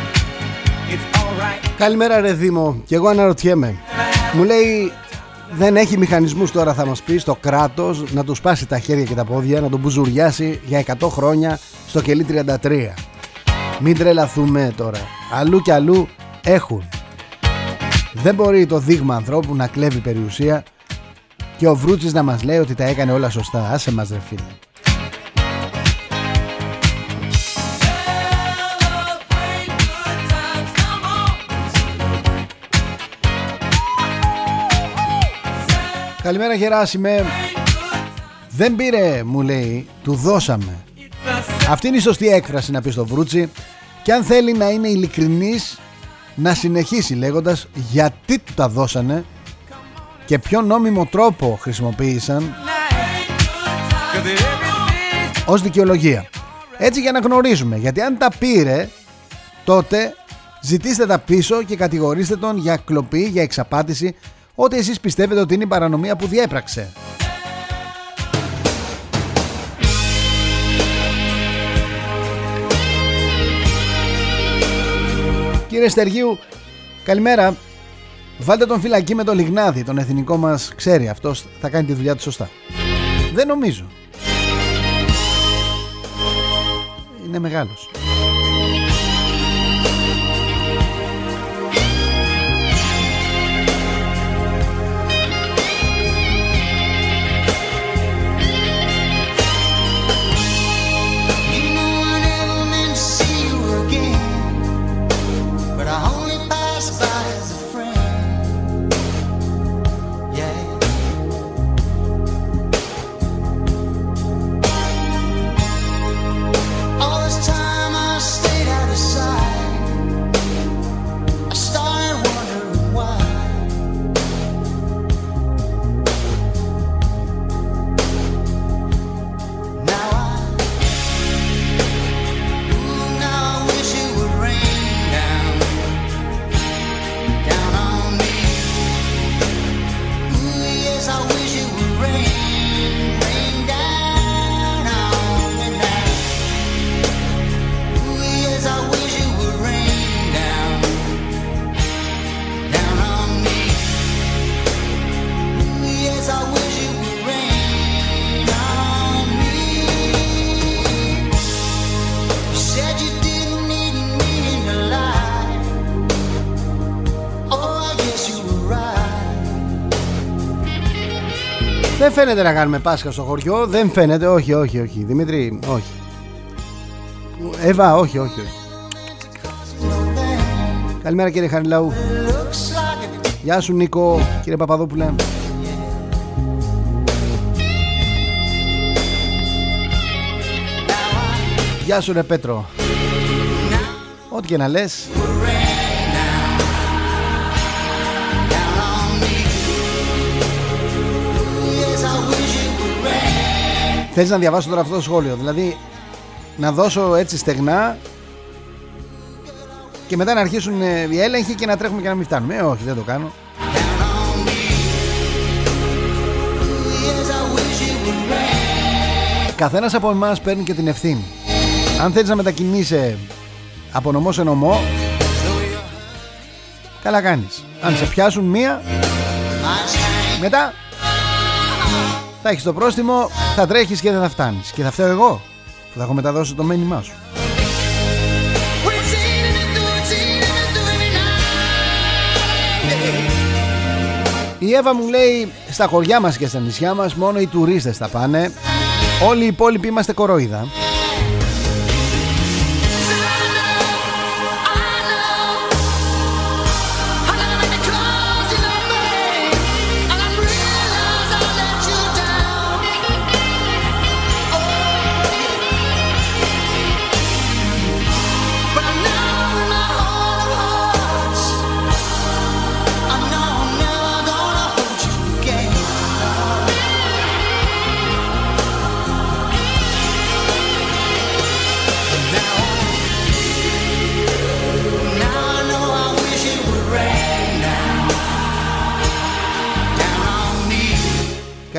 It's alright. Καλημέρα ρε Δήμο, και εγώ αναρωτιέμαι. Μου λέει δεν έχει μηχανισμούς τώρα θα μας πεις στο κράτος να του σπάσει τα χέρια και τα πόδια, να τον μπουζουριάσει για 100 χρόνια στο κελί 33. Μην τρελαθούμε τώρα. Αλλού και αλλού έχουν. Δεν μπορεί το δείγμα ανθρώπου να κλέβει περιουσία και ο Βρούτσης να μας λέει ότι τα έκανε όλα σωστά. Άσε μας ρε φίλε. Καλημέρα Γεράσιμε. Δεν πήρε μου λέει Του δώσαμε. Αυτή είναι η σωστή έκφραση να πεις στο Βρούτσι. Και αν θέλει να είναι ειλικρινής Να συνεχίσει λέγοντας Γιατί του τα δώσανε Και ποιο νόμιμο τρόπο χρησιμοποίησαν Ως δικαιολογία. Έτσι για να γνωρίζουμε Γιατί αν τα πήρε Τότε ζητήστε τα πίσω Και κατηγορήστε τον για κλοπή Για εξαπάτηση ό,τι εσείς πιστεύετε ότι είναι η παρανομία που διέπραξε. Κύριε Στεργίου, καλημέρα. Βάλτε τον φυλακή με τον Λιγνάδη, τον εθνικό μας ξέρει. Αυτός θα κάνει τη δουλειά του σωστά. Δεν νομίζω. Είναι μεγάλος. Φαίνεται να κάνουμε Πάσχα στο χωριό. Δεν φαίνεται, όχι, όχι, όχι. Δημήτρη, όχι. Εύα, όχι, όχι, όχι. Καλημέρα κύριε Χαριλαού. Γεια σου Νίκο, κύριε Παπαδόπουλε. Γεια σου ρε Πέτρο. Ό,τι και να λες. Θέλεις να διαβάσω τώρα αυτό το σχόλιο. Δηλαδή να δώσω έτσι στεγνά Και μετά να αρχίσουν ε, οι έλεγχοι και να τρέχουμε και να μην φτάνουμε. Ε όχι δεν το κάνω. Καθένας από εμάς παίρνει και την ευθύνη. Αν θέλεις να μετακινήσει από νομό σε νομό Καλά κάνεις. Αν σε πιάσουν μία Μετά θα έχεις το πρόστιμο, θα τρέχεις και δεν θα φτάνεις. Και θα φταίω εγώ που θα έχω μεταδώσει το μήνυμά σου. Η Εύα μου λέει στα χωριά μας και στα νησιά μας μόνο οι τουρίστες θα πάνε Όλοι οι υπόλοιποι είμαστε κορόιδα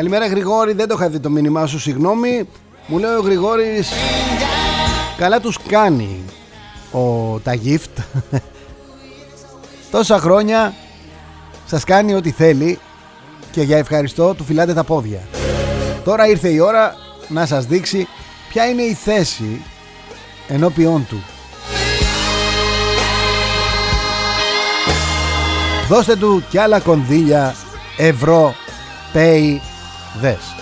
Καλημέρα Γρηγόρη, δεν το είχα δει το μήνυμά σου, συγγνώμη. Μου λέει ο Γρηγόρης Καλά τους κάνει ο, τα gift Τόσα χρόνια σας κάνει ό,τι θέλει και για ευχαριστώ του φυλάτε τα πόδια. Τώρα ήρθε η ώρα να σας δείξει ποια είναι η θέση ενώπιόν του. Δώστε του κι άλλα κονδύλια, ευρώ, pay, δες.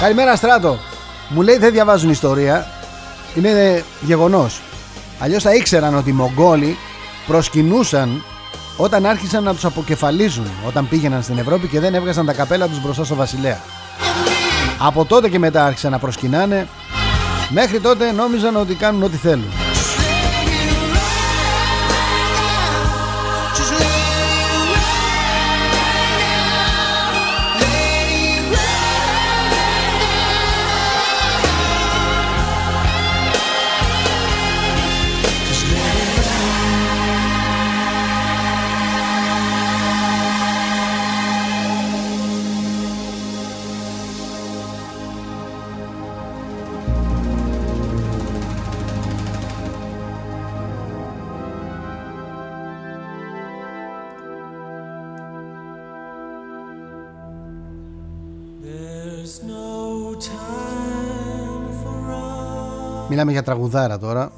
Καλημέρα Στράτο. Μου λέει δεν διαβάζουν ιστορία. Είναι γεγονός. Αλλιώς θα ήξεραν ότι οι Μογγόλοι προσκυνούσαν όταν άρχισαν να τους αποκεφαλίζουν όταν πήγαιναν στην Ευρώπη και δεν έβγαζαν τα καπέλα τους μπροστά στο βασιλέα. Από τότε και μετά άρχισαν να προσκυνάνε. Μέχρι τότε νόμιζαν ότι κάνουν ό,τι θέλουν. Μιλάμε για τραγουδάρα τώρα.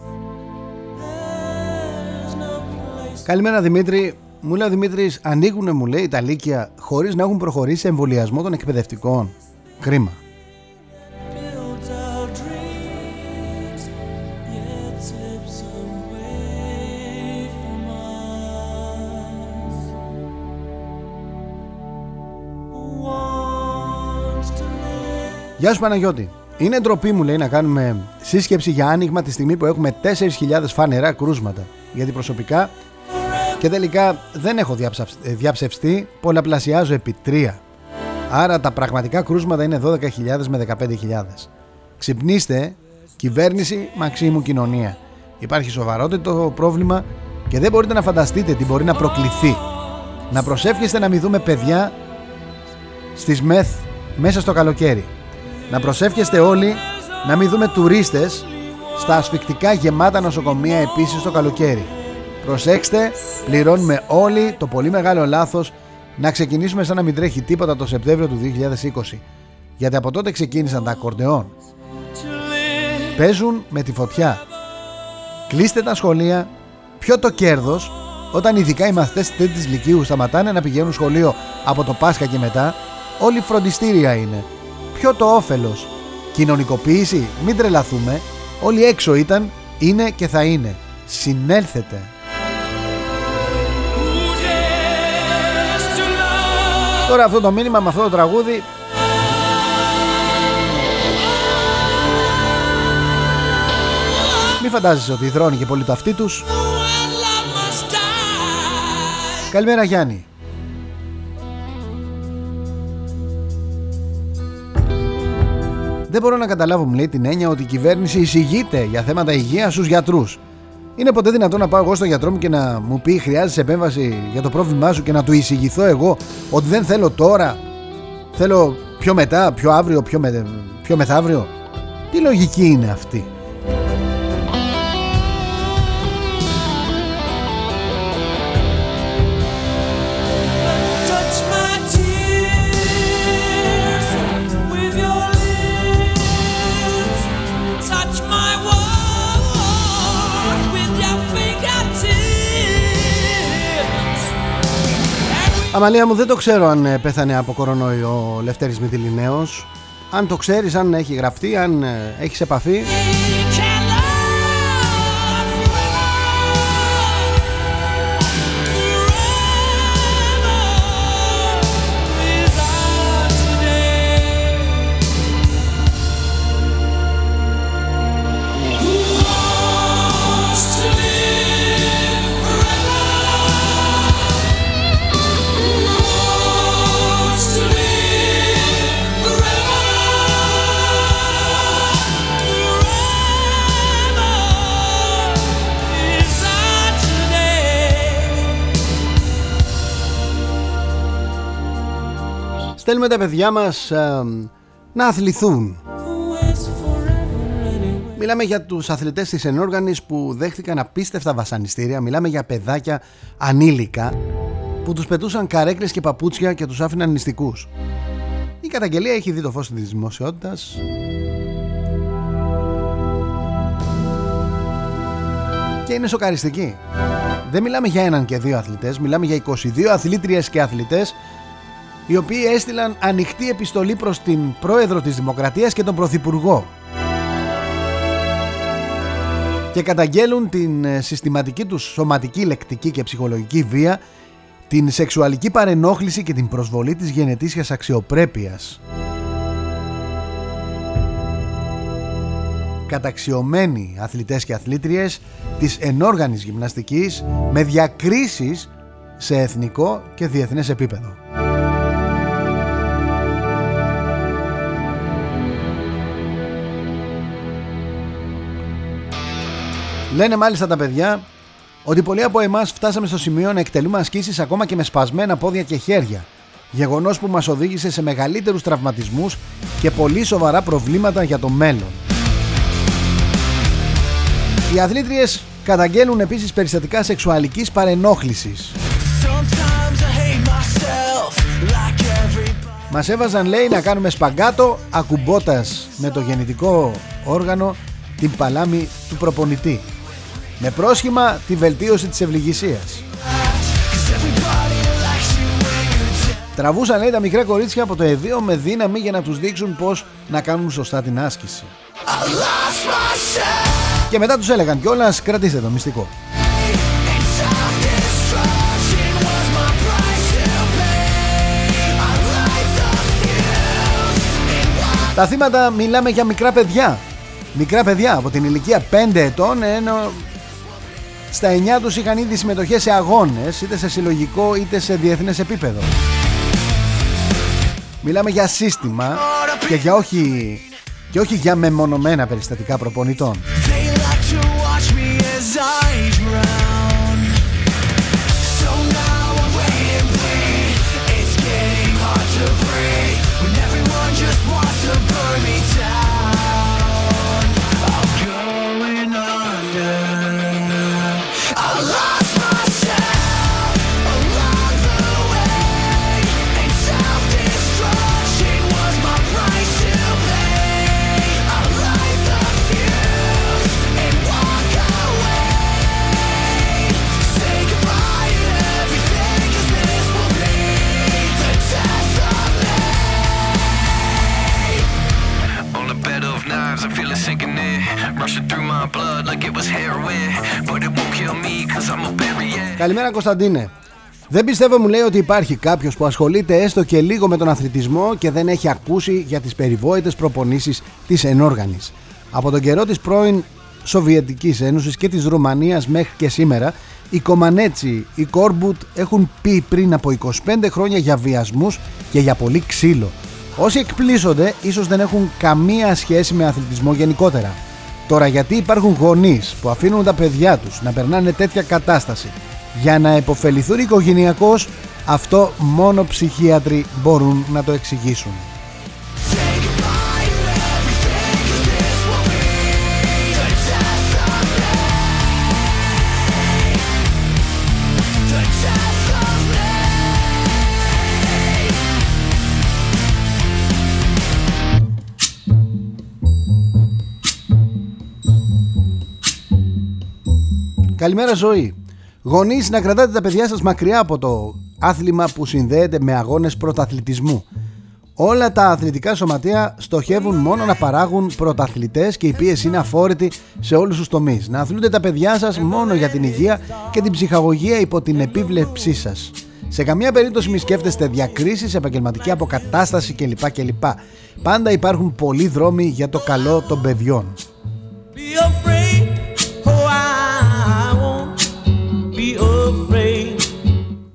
Καλημέρα Δημήτρη. Μου λέει ο Δημήτρης, ανοίγουν μου λέει τα λύκεια χωρίς να έχουν προχωρήσει σε εμβολιασμό των εκπαιδευτικών. Κρίμα. Γεια σου Παναγιώτη. Είναι ντροπή μου λέει να κάνουμε σύσκεψη για άνοιγμα τη στιγμή που έχουμε 4.000 φανερά κρούσματα. Γιατί προσωπικά και τελικά δεν έχω ε, διαψευστεί, πολλαπλασιάζω επί 3. Άρα τα πραγματικά κρούσματα είναι 12.000 με 15.000. Ξυπνήστε, κυβέρνηση, μαξίμου κοινωνία. Υπάρχει σοβαρότερο πρόβλημα και δεν μπορείτε να φανταστείτε τι μπορεί να προκληθεί. Να προσεύχεστε να μην δούμε παιδιά στις ΜΕΘ μέσα στο καλοκαίρι. Να προσεύχεστε όλοι να μην δούμε τουρίστες στα ασφικτικά γεμάτα νοσοκομεία επίσης το καλοκαίρι. Προσέξτε, πληρώνουμε όλοι το πολύ μεγάλο λάθος να ξεκινήσουμε σαν να μην τρέχει τίποτα το Σεπτέμβριο του 2020. Γιατί από τότε ξεκίνησαν τα ακορντεόν. Παίζουν με τη φωτιά. Κλείστε τα σχολεία. Ποιο το κέρδος όταν ειδικά οι μαθητές της Λυκείου σταματάνε να πηγαίνουν σχολείο από το Πάσχα και μετά. Όλοι φροντιστήρια είναι ποιο το όφελος. Κοινωνικοποίηση, μην τρελαθούμε. Όλοι έξω ήταν, είναι και θα είναι. Συνέλθετε. Τώρα αυτό το μήνυμα με αυτό το τραγούδι Μη φαντάζεσαι ότι υδρώνει και πολύ το αυτί τους Καλημέρα Γιάννη Δεν μπορώ να καταλάβω, μου λέει, την έννοια ότι η κυβέρνηση εισηγείται για θέματα υγείας στους γιατρούς. Είναι ποτέ δυνατόν να πάω εγώ στο γιατρό μου και να μου πει χρειάζεσαι επέμβαση για το πρόβλημά σου και να του εισηγηθώ εγώ ότι δεν θέλω τώρα, θέλω πιο μετά, πιο αύριο, πιο, με, πιο μεθαύριο; Τι λογική είναι αυτή; Αμαλία μου δεν το ξέρω αν ε, πέθανε από κορονοϊό ο Λευτέρης Μητυλινέος. Αν το ξέρεις, αν έχει γραφτεί, αν ε, έχεις επαφή Στέλνουμε τα παιδιά μας να αθληθούν. Μιλάμε για τους αθλητές της ενόργανης που δέχτηκαν απίστευτα βασανιστήρια. Μιλάμε για παιδάκια ανήλικα που τους πετούσαν καρέκλες και παπούτσια και τους άφηναν νηστικούς. Η καταγγελία έχει δει το φως της δημοσιότητας. Και είναι σοκαριστική. Δεν μιλάμε για έναν και δύο αθλητές, μιλάμε για 22 αθλήτριες και αθλητές οι οποίοι έστειλαν ανοιχτή επιστολή προς την πρόεδρο της Δημοκρατίας και τον Πρωθυπουργό και καταγγέλουν την ε, συστηματική τους σωματική, λεκτική και ψυχολογική βία την σεξουαλική παρενόχληση και την προσβολή της γενετήσιας αξιοπρέπειας. Καταξιωμένοι αθλητές και αθλήτριες της ενόργανης γυμναστικής με διακρίσεις σε εθνικό και διεθνές επίπεδο. Λένε μάλιστα τα παιδιά ότι πολλοί από εμάς φτάσαμε στο σημείο να εκτελούμε ασκήσεις ακόμα και με σπασμένα πόδια και χέρια. Γεγονός που μας οδήγησε σε μεγαλύτερους τραυματισμούς και πολύ σοβαρά προβλήματα για το μέλλον. Οι αθλήτριες καταγγέλνουν επίσης περιστατικά σεξουαλικής παρενόχλησης. Μας έβαζαν λέει να κάνουμε σπαγκάτο ακουμπότας με το γεννητικό όργανο την παλάμη του προπονητή με πρόσχημα τη βελτίωση της ευληγησίας. Τραβούσαν λέει τα μικρά κορίτσια από το εδίο με δύναμη για να τους δείξουν πως να κάνουν σωστά την άσκηση. Και μετά τους έλεγαν κιόλας κρατήστε το μυστικό. Τα θύματα μιλάμε για μικρά παιδιά. Μικρά παιδιά από την ηλικία 5 ετών ενώ στα 9 τους είχαν ήδη συμμετοχές σε αγώνες, είτε σε συλλογικό είτε σε διεθνές επίπεδο. Μιλάμε για σύστημα και, για όχι, και όχι για μεμονωμένα περιστατικά προπονητών. Καλημέρα Κωνσταντίνε. Δεν πιστεύω μου λέει ότι υπάρχει κάποιος που ασχολείται έστω και λίγο με τον αθλητισμό και δεν έχει ακούσει για τις περιβόητες προπονήσεις της ενόργανης. Από τον καιρό της πρώην Σοβιετικής Ένωσης και της Ρουμανίας μέχρι και σήμερα οι Κομανέτσι, οι Κόρμπουτ έχουν πει πριν από 25 χρόνια για βιασμούς και για πολύ ξύλο. Όσοι εκπλήσονται ίσως δεν έχουν καμία σχέση με αθλητισμό γενικότερα. Τώρα γιατί υπάρχουν γονείς που αφήνουν τα παιδιά τους να περνάνε τέτοια κατάσταση; Για να επωφεληθούν οικογενειακώς αυτό μόνο ψυχίατροι μπορούν να το εξηγήσουν. Καλημέρα ζωή. Γονείς να κρατάτε τα παιδιά σας μακριά από το άθλημα που συνδέεται με αγώνες πρωταθλητισμού. Όλα τα αθλητικά σωματεία στοχεύουν μόνο να παράγουν πρωταθλητές και η πίεση είναι αφόρητη σε όλους τους τομείς. Να αθλούνται τα παιδιά σας μόνο για την υγεία και την ψυχαγωγία υπό την επίβλεψή σας. Σε καμία περίπτωση μη σκέφτεστε διακρίσεις, επαγγελματική αποκατάσταση κλπ. κλπ. Πάντα υπάρχουν πολλοί δρόμοι για το καλό των παιδιών.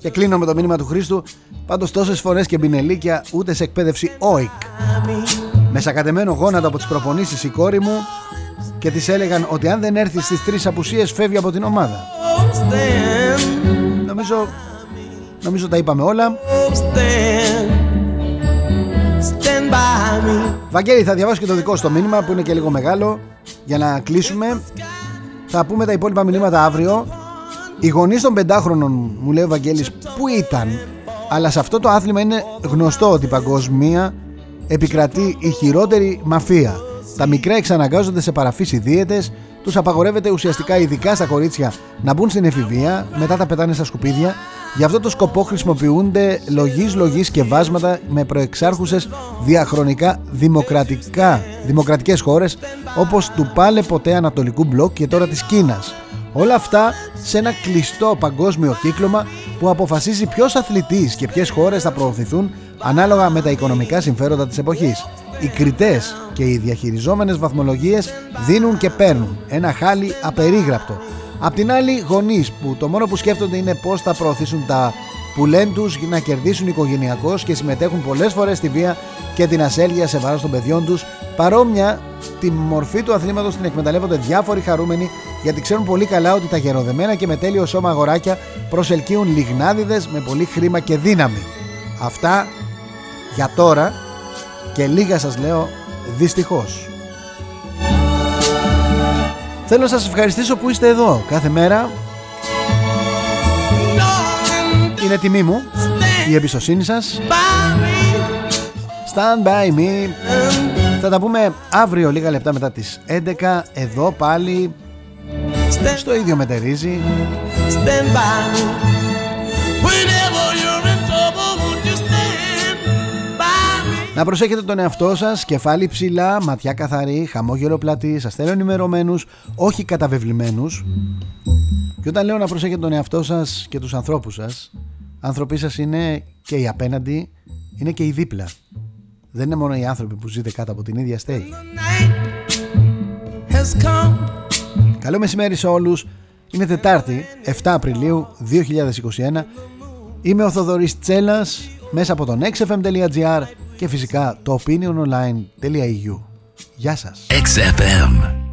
Και κλείνω με το μήνυμα του Χρήστου. Πάντως τόσες φορές και μπινελίκια ούτε σε εκπαίδευση όικ. Με σακατεμένο γόνατο από τις προπονήσεις η κόρη μου και της έλεγαν ότι αν δεν έρθει στις τρεις απουσίες φεύγει από την ομάδα. Νομίζω, νομίζω τα είπαμε όλα. Βαγγέλη θα διαβάσω και το δικό στο μήνυμα που είναι και λίγο μεγάλο για να κλείσουμε θα πούμε τα υπόλοιπα μηνύματα αύριο οι γονείς των πεντάχρονων μου λέει ο Βαγγέλης που ήταν; Αλλά σε αυτό το άθλημα είναι γνωστό ότι παγκοσμία επικρατεί η χειρότερη μαφία τα μικρά εξαναγκάζονται σε παραφύση δίαιτες τους απαγορεύεται ουσιαστικά ειδικά στα κορίτσια να μπουν στην εφηβεία, μετά τα πετάνε στα σκουπίδια. Γι' αυτό το σκοπό χρησιμοποιούνται λογής λογής και βάσματα με προεξάρχουσες διαχρονικά δημοκρατικά, δημοκρατικές χώρες όπως του πάλε ποτέ Ανατολικού Μπλοκ και τώρα της Κίνας. Όλα αυτά σε ένα κλειστό παγκόσμιο κύκλωμα που αποφασίζει ποιος αθλητής και ποιες χώρες θα προωθηθούν ανάλογα με τα οικονομικά συμφέροντα της εποχής. Οι κριτές και οι διαχειριζόμενες βαθμολογίες δίνουν και παίρνουν. Ένα χάλι απερίγραπτο. Απ' την άλλη γονείς που το μόνο που σκέφτονται είναι πώς θα προωθήσουν τα που λένε τους να κερδίσουν οικογενειακώς και συμμετέχουν πολλές φορές στη βία και την ασέλγεια σε βάρος των παιδιών τους. Παρόμοια τη μορφή του αθλήματος την εκμεταλλεύονται διάφοροι χαρούμενοι γιατί ξέρουν πολύ καλά ότι τα γεροδεμένα και με τέλειο σώμα αγοράκια προσελκύουν λιγνάδιδες με πολύ χρήμα και δύναμη. Αυτά για τώρα και λίγα σας λέω δυστυχώς. Θέλω να σας ευχαριστήσω που είστε εδώ κάθε μέρα. Είναι τιμή μου η εμπιστοσύνη σας. Stand by me. Θα τα πούμε αύριο λίγα λεπτά μετά τις 11 εδώ πάλι στο ίδιο μετερίζει. Stand by Να προσέχετε τον εαυτό σας, κεφάλι ψηλά, ματιά καθαρή, χαμόγελο πλατή, σας θέλω ενημερωμένους, όχι καταβεβλημένους. Και όταν λέω να προσέχετε τον εαυτό σας και τους ανθρώπους σας, άνθρωποι σας είναι και οι απέναντι, είναι και οι δίπλα. Δεν είναι μόνο οι άνθρωποι που ζείτε κάτω από την ίδια στέγη. Καλό μεσημέρι σε όλους. Είναι Τετάρτη, 7 Απριλίου 2021. Είμαι ο Θοδωρής Τσέλας μέσα από τον xfm.gr και φυσικά το opiniononline.eu. Γεια σας. XFM.